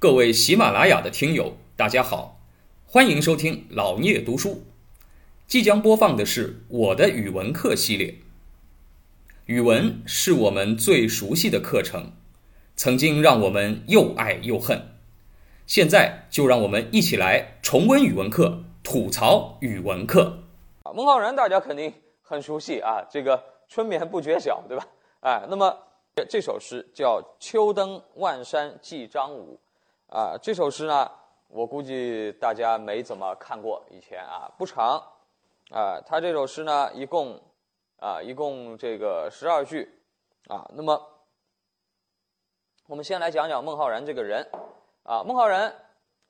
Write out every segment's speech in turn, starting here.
各位喜马拉雅的听友，大家好，欢迎收听老聂读书。即将播放的是我的语文课系列。语文是我们最熟悉的课程，曾经让我们又爱又恨。现在就让我们一起来重温语文课，吐槽语文课。孟浩然大家肯定很熟悉啊，这个春眠不觉晓，对吧？哎，那么这首诗叫《秋登万山寄张武》，啊，这首诗呢，我估计大家没怎么看过，以前啊不长，啊，他这首诗呢一共啊一共这个十二句，啊，那么我们先来讲讲孟浩然这个人，啊，孟浩然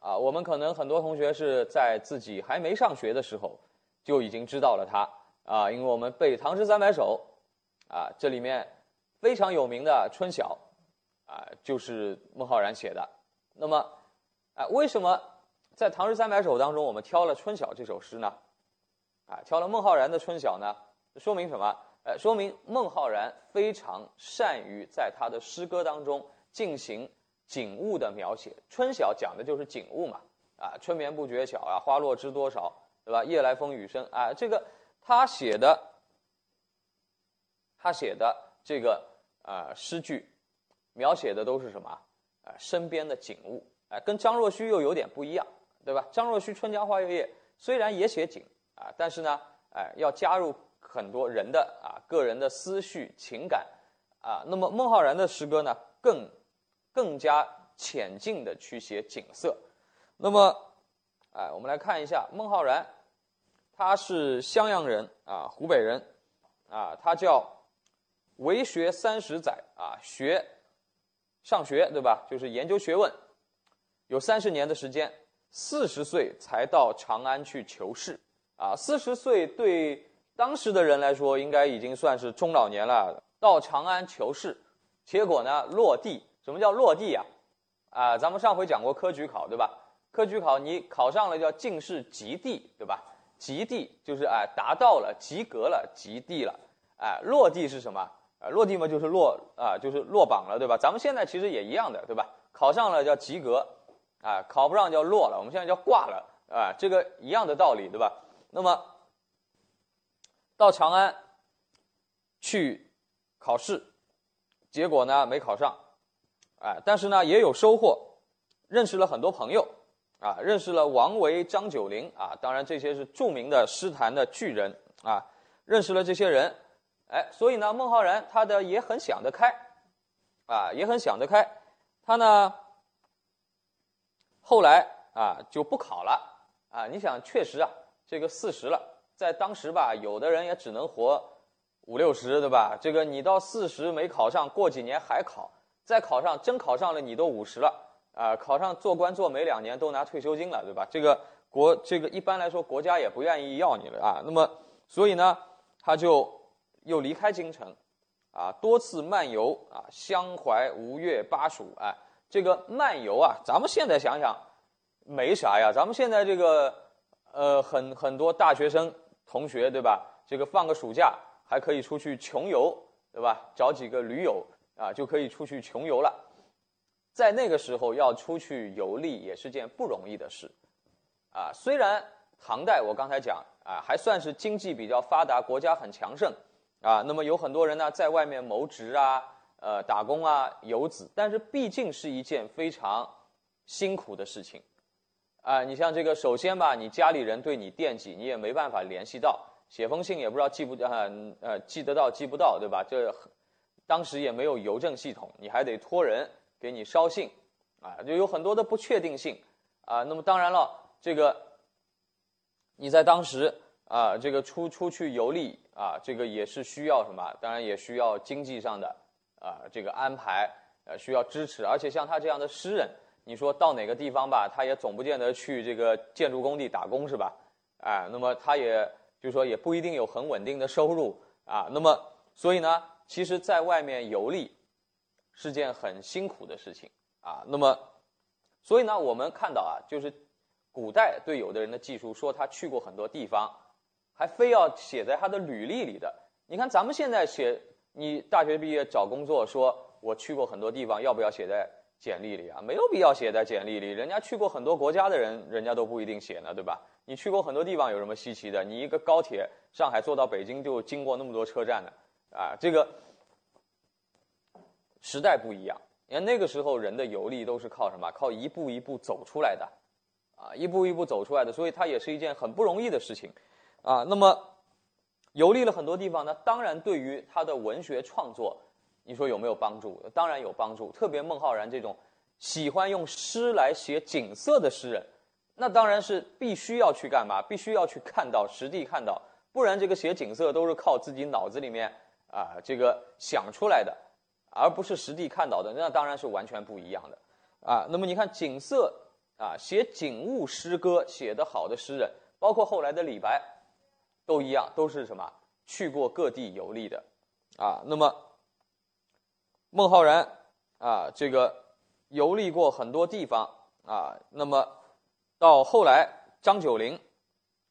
啊，我们可能很多同学是在自己还没上学的时候就已经知道了他。啊，因为我们背《唐诗三百首》，啊，这里面非常有名的《春晓》，啊，就是孟浩然写的。那么，啊，为什么在《唐诗三百首》当中我们挑了《春晓》这首诗呢？啊，挑了孟浩然的《春晓》呢？说明什么？呃，说明孟浩然非常善于在他的诗歌当中进行景物的描写。《春晓》讲的就是景物嘛，啊，春眠不觉晓啊，花落知多少，对吧？夜来风雨声啊，这个他写的，他写的这个啊诗句，描写的都是什么？身边的景物，哎，跟张若虚又有点不一样，对吧？张若虚《春江花月夜》虽然也写景啊，但是呢，哎，要加入很多人的啊个人的思绪情感啊。那么孟浩然的诗歌呢，更更加浅近的去写景色。那么，哎，我们来看一下孟浩然，他是襄阳人啊，湖北人啊，他叫为学三十载啊，学。上学对吧？就是研究学问，有三十年的时间，四十岁才到长安去求仕啊。四十岁对当时的人来说，应该已经算是中老年了。到长安求仕，结果呢落地。什么叫落地呀？啊，咱们上回讲过科举考对吧？科举考你考上了叫进士及第对吧？及第就是哎达到了及格了及第了，哎落地是什么？啊，落地嘛就是落啊，就是落榜了，对吧？咱们现在其实也一样的，对吧？考上了叫及格，啊，考不上叫落了，我们现在叫挂了，啊，这个一样的道理，对吧？那么到长安去考试，结果呢没考上，啊，但是呢也有收获，认识了很多朋友，啊，认识了王维、张九龄，啊，当然这些是著名的诗坛的巨人，啊，认识了这些人。哎，所以呢，孟浩然他的也很想得开，啊，也很想得开。他呢，后来啊就不考了，啊，你想，确实啊，这个四十了，在当时吧，有的人也只能活五六十，对吧？这个你到四十没考上，过几年还考，再考上，真考上了，你都五十了，啊，考上做官做没两年都拿退休金了，对吧？这个国这个一般来说国家也不愿意要你了啊。那么，所以呢，他就。又离开京城，啊，多次漫游啊，襄淮、吴越、巴蜀，哎，这个漫游啊，咱们现在想想，没啥呀。咱们现在这个，呃，很很多大学生同学，对吧？这个放个暑假还可以出去穷游，对吧？找几个驴友啊，就可以出去穷游了。在那个时候要出去游历也是件不容易的事，啊，虽然唐代我刚才讲啊，还算是经济比较发达，国家很强盛。啊，那么有很多人呢，在外面谋职啊，呃，打工啊，游子，但是毕竟是一件非常辛苦的事情，啊，你像这个，首先吧，你家里人对你惦记，你也没办法联系到，写封信也不知道寄不呃呃寄得到寄不到，对吧？这当时也没有邮政系统，你还得托人给你捎信，啊，就有很多的不确定性，啊，那么当然了，这个你在当时啊，这个出出去游历。啊，这个也是需要什么？当然也需要经济上的啊，这个安排，呃，需要支持。而且像他这样的诗人，你说到哪个地方吧，他也总不见得去这个建筑工地打工是吧？哎，那么他也就是说也不一定有很稳定的收入啊。那么所以呢，其实在外面游历是件很辛苦的事情啊。那么所以呢，我们看到啊，就是古代对有的人的技术说他去过很多地方。还非要写在他的履历里的？你看咱们现在写，你大学毕业找工作，说我去过很多地方，要不要写在简历里啊，没有必要写在简历里。人家去过很多国家的人，人家都不一定写呢，对吧？你去过很多地方，有什么稀奇的？你一个高铁，上海坐到北京就经过那么多车站呢，啊，这个时代不一样。你看那个时候人的游历都是靠什么？靠一步一步走出来的，啊，一步一步走出来的，所以它也是一件很不容易的事情，啊。那么游历了很多地方呢，当然对于他的文学创作。你说有没有帮助？当然有帮助。特别孟浩然这种喜欢用诗来写景色的诗人，那当然是必须要去干嘛？必须要去看到实地看到，不然这个写景色都是靠自己脑子里面啊这个想出来的，而不是实地看到的，那当然是完全不一样的啊。那么你看景色啊，写景物诗歌写得好的诗人，包括后来的李白，都一样，都是什么？去过各地游历的啊。那么。孟浩然啊，这个游历过很多地方啊。那么到后来，张九龄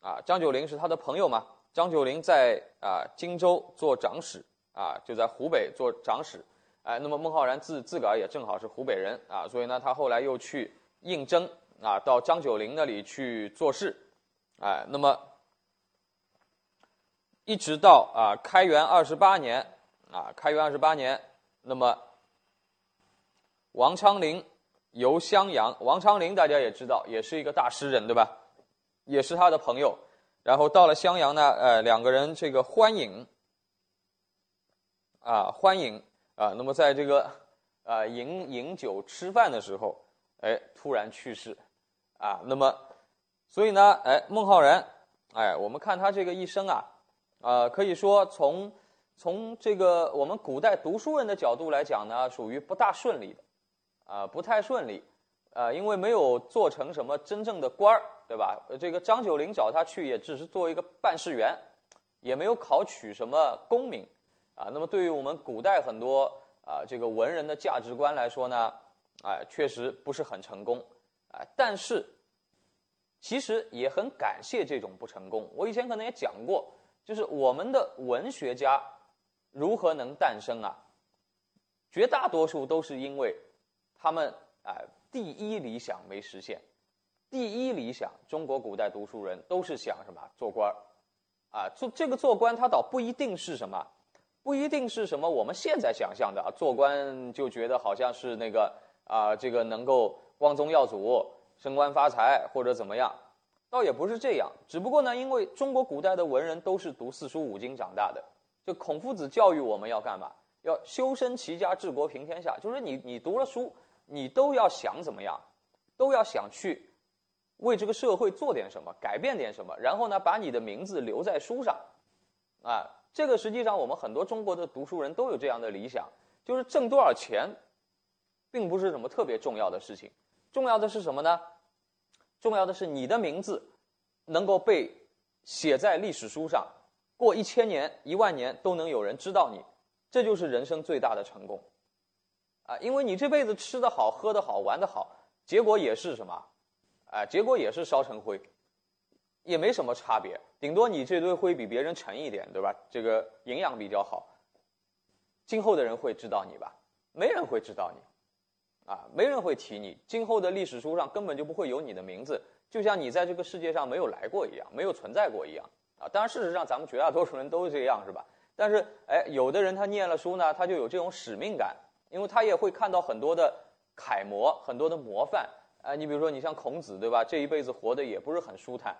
啊，张九龄是他的朋友嘛。张九龄在啊荆州做长史啊，就在湖北做长史。哎，那么孟浩然自自个儿也正好是湖北人啊，所以呢，他后来又去应征啊，到张九龄那里去做事。哎，那么一直到啊开元二十八年啊，开元二十八年。那么，王昌龄游襄阳。王昌龄大家也知道，也是一个大诗人，对吧？也是他的朋友。然后到了襄阳呢，呃，两个人这个欢饮，啊，欢饮啊。那么在这个啊饮饮酒吃饭的时候，哎，突然去世，啊。那么，所以呢，哎，孟浩然，哎，我们看他这个一生啊，呃，可以说从。从这个我们古代读书人的角度来讲呢，属于不大顺利的，啊，不太顺利，呃，因为没有做成什么真正的官儿，对吧？这个张九龄找他去，也只是做一个办事员，也没有考取什么功名，啊，那么对于我们古代很多啊这个文人的价值观来说呢，哎，确实不是很成功，啊，但是其实也很感谢这种不成功。我以前可能也讲过，就是我们的文学家。如何能诞生啊？绝大多数都是因为他们啊，第一理想没实现。第一理想，中国古代读书人都是想什么？做官儿啊？做这个做官，他倒不一定是什么，不一定是什么我们现在想象的啊。做官就觉得好像是那个啊，这个能够光宗耀祖、升官发财或者怎么样，倒也不是这样。只不过呢，因为中国古代的文人都是读四书五经长大的。就孔夫子教育我们要干嘛？要修身齐家治国平天下。就是你，你读了书，你都要想怎么样，都要想去为这个社会做点什么，改变点什么。然后呢，把你的名字留在书上，啊，这个实际上我们很多中国的读书人都有这样的理想，就是挣多少钱，并不是什么特别重要的事情，重要的是什么呢？重要的是你的名字能够被写在历史书上。过一千年、一万年都能有人知道你，这就是人生最大的成功，啊！因为你这辈子吃得好、喝得好、玩得好，结果也是什么？啊，结果也是烧成灰，也没什么差别。顶多你这堆灰比别人沉一点，对吧？这个营养比较好。今后的人会知道你吧？没人会知道你，啊，没人会提你。今后的历史书上根本就不会有你的名字，就像你在这个世界上没有来过一样，没有存在过一样。啊，当然，事实上，咱们绝大多数人都是这样，是吧？但是，哎，有的人他念了书呢，他就有这种使命感，因为他也会看到很多的楷模，很多的模范。啊，你比如说，你像孔子，对吧？这一辈子活得也不是很舒坦，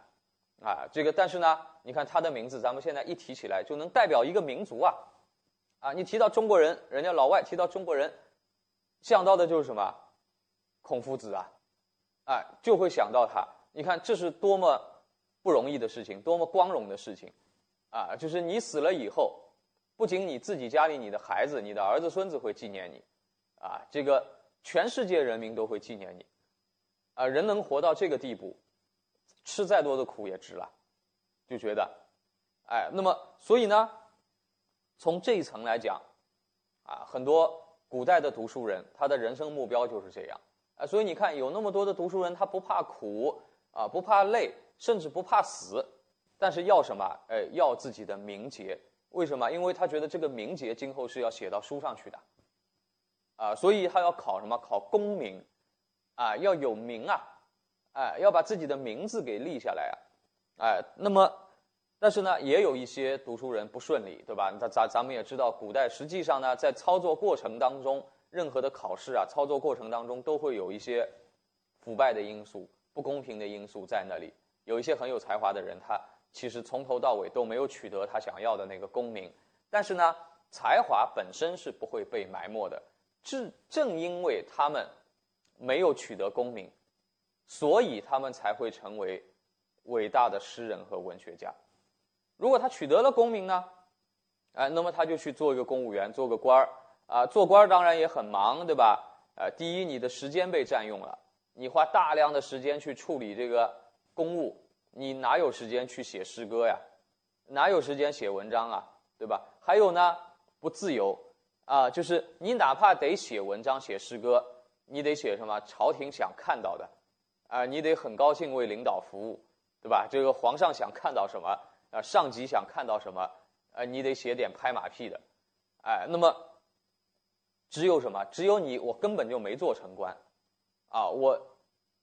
啊，这个，但是呢，你看他的名字，咱们现在一提起来，就能代表一个民族啊，啊，你提到中国人，人家老外提到中国人，想到的就是什么？孔夫子啊，哎，就会想到他。你看，这是多么。不容易的事情，多么光荣的事情，啊！就是你死了以后，不仅你自己家里你的孩子、你的儿子孙子会纪念你，啊，这个全世界人民都会纪念你，啊！人能活到这个地步，吃再多的苦也值了，就觉得，哎，那么所以呢，从这一层来讲，啊，很多古代的读书人，他的人生目标就是这样，啊，所以你看，有那么多的读书人，他不怕苦，啊，不怕累。甚至不怕死，但是要什么？哎，要自己的名节。为什么？因为他觉得这个名节今后是要写到书上去的。啊，所以他要考什么？考功名，啊，要有名啊，哎，要把自己的名字给立下来啊，哎，那么，但是呢，也有一些读书人不顺利，对吧？咱咱咱们也知道，古代实际上呢，在操作过程当中，任何的考试啊，操作过程当中都会有一些腐败的因素、不公平的因素在那里。有一些很有才华的人，他其实从头到尾都没有取得他想要的那个功名，但是呢，才华本身是不会被埋没的。正正因为他们没有取得功名，所以他们才会成为伟大的诗人和文学家。如果他取得了功名呢？哎，那么他就去做一个公务员，做个官儿啊。做官当然也很忙，对吧？呃，第一，你的时间被占用了，你花大量的时间去处理这个。公务，你哪有时间去写诗歌呀？哪有时间写文章啊？对吧？还有呢，不自由啊，就是你哪怕得写文章、写诗歌，你得写什么？朝廷想看到的，啊，你得很高兴为领导服务，对吧？这个皇上想看到什么？啊，上级想看到什么？啊，你得写点拍马屁的，哎，那么只有什么？只有你，我根本就没做成官，啊，我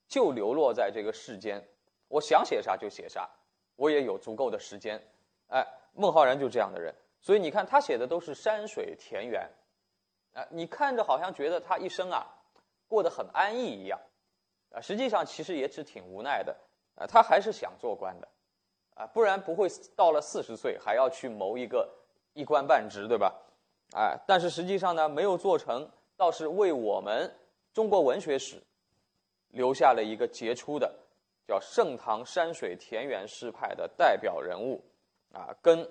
就流落在这个世间。我想写啥就写啥，我也有足够的时间，哎，孟浩然就这样的人，所以你看他写的都是山水田园，啊，你看着好像觉得他一生啊过得很安逸一样，啊，实际上其实也是挺无奈的，啊，他还是想做官的，啊，不然不会到了四十岁还要去谋一个一官半职，对吧？哎，但是实际上呢，没有做成，倒是为我们中国文学史留下了一个杰出的。叫盛唐山水田园诗派的代表人物，啊，跟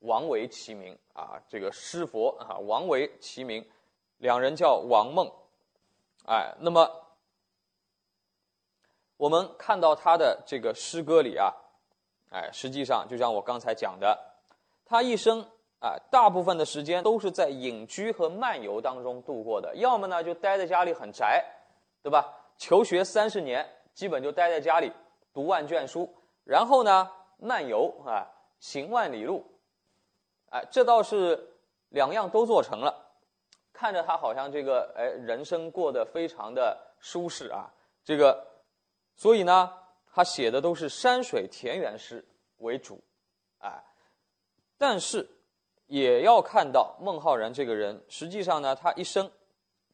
王维齐名啊，这个诗佛啊，王维齐名，两人叫王孟，哎，那么我们看到他的这个诗歌里啊，哎，实际上就像我刚才讲的，他一生啊，大部分的时间都是在隐居和漫游当中度过的，要么呢就待在家里很宅，对吧？求学三十年。基本就待在家里读万卷书，然后呢漫游啊行万里路，哎，这倒是两样都做成了，看着他好像这个哎人生过得非常的舒适啊，这个，所以呢他写的都是山水田园诗为主，哎，但是也要看到孟浩然这个人，实际上呢他一生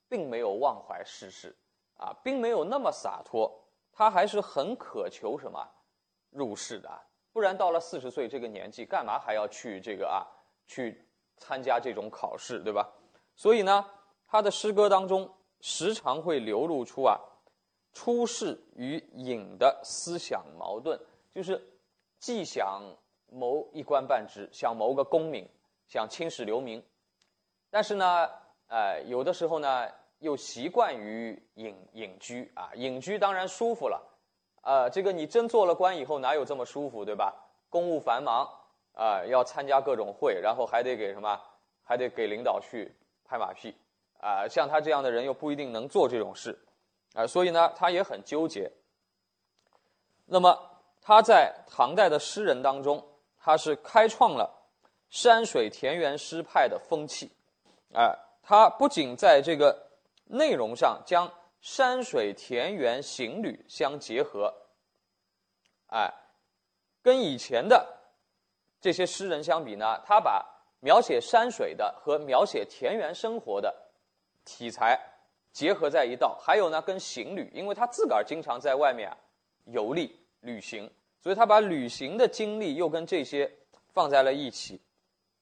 并没有忘怀世事啊，并没有那么洒脱。他还是很渴求什么入世的，不然到了四十岁这个年纪，干嘛还要去这个啊？去参加这种考试，对吧？所以呢，他的诗歌当中时常会流露出啊，出世与隐的思想矛盾，就是既想谋一官半职，想谋个功名，想青史留名，但是呢，呃，有的时候呢。又习惯于隐隐居啊，隐居当然舒服了，呃，这个你真做了官以后哪有这么舒服，对吧？公务繁忙啊，要参加各种会，然后还得给什么，还得给领导去拍马屁啊。像他这样的人又不一定能做这种事啊，所以呢，他也很纠结。那么他在唐代的诗人当中，他是开创了山水田园诗派的风气，啊，他不仅在这个。内容上将山水田园行旅相结合，哎，跟以前的这些诗人相比呢，他把描写山水的和描写田园生活的题材结合在一道。还有呢，跟行旅，因为他自个儿经常在外面啊游历旅行，所以他把旅行的经历又跟这些放在了一起，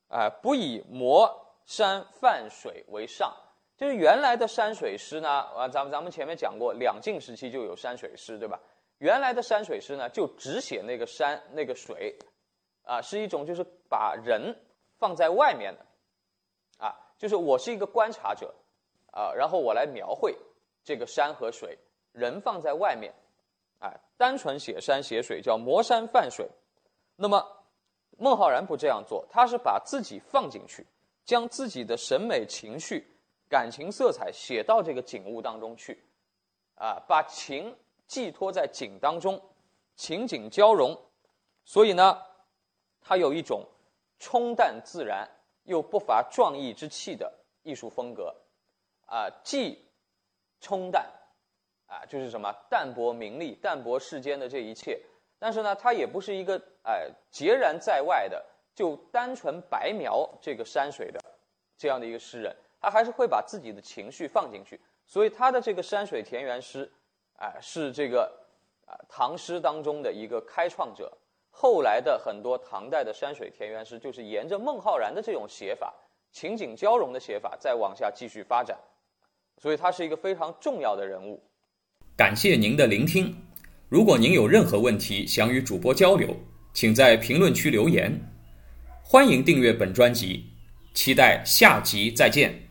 哎，不以磨山泛水为上。就是原来的山水诗呢，啊，咱们咱们前面讲过，两晋时期就有山水诗，对吧？原来的山水诗呢，就只写那个山那个水，啊，是一种就是把人放在外面的，啊，就是我是一个观察者，啊，然后我来描绘这个山和水，人放在外面，啊，单纯写山写水叫磨山泛水。那么孟浩然不这样做，他是把自己放进去，将自己的审美情绪。感情色彩写到这个景物当中去，啊，把情寄托在景当中，情景交融，所以呢，他有一种冲淡自然又不乏壮意之气的艺术风格，啊，既冲淡啊，就是什么淡泊名利、淡泊世间的这一切，但是呢，他也不是一个哎孑然在外的，就单纯白描这个山水的这样的一个诗人，他还是会把自己的情绪放进去，所以他的这个山水田园诗，哎，是这个啊唐诗当中的一个开创者。后来的很多唐代的山水田园诗，就是沿着孟浩然的这种写法，情景交融的写法，再往下继续发展。所以他是一个非常重要的人物。感谢您的聆听。如果您有任何问题想与主播交流，请在评论区留言。欢迎订阅本专辑，期待下集再见。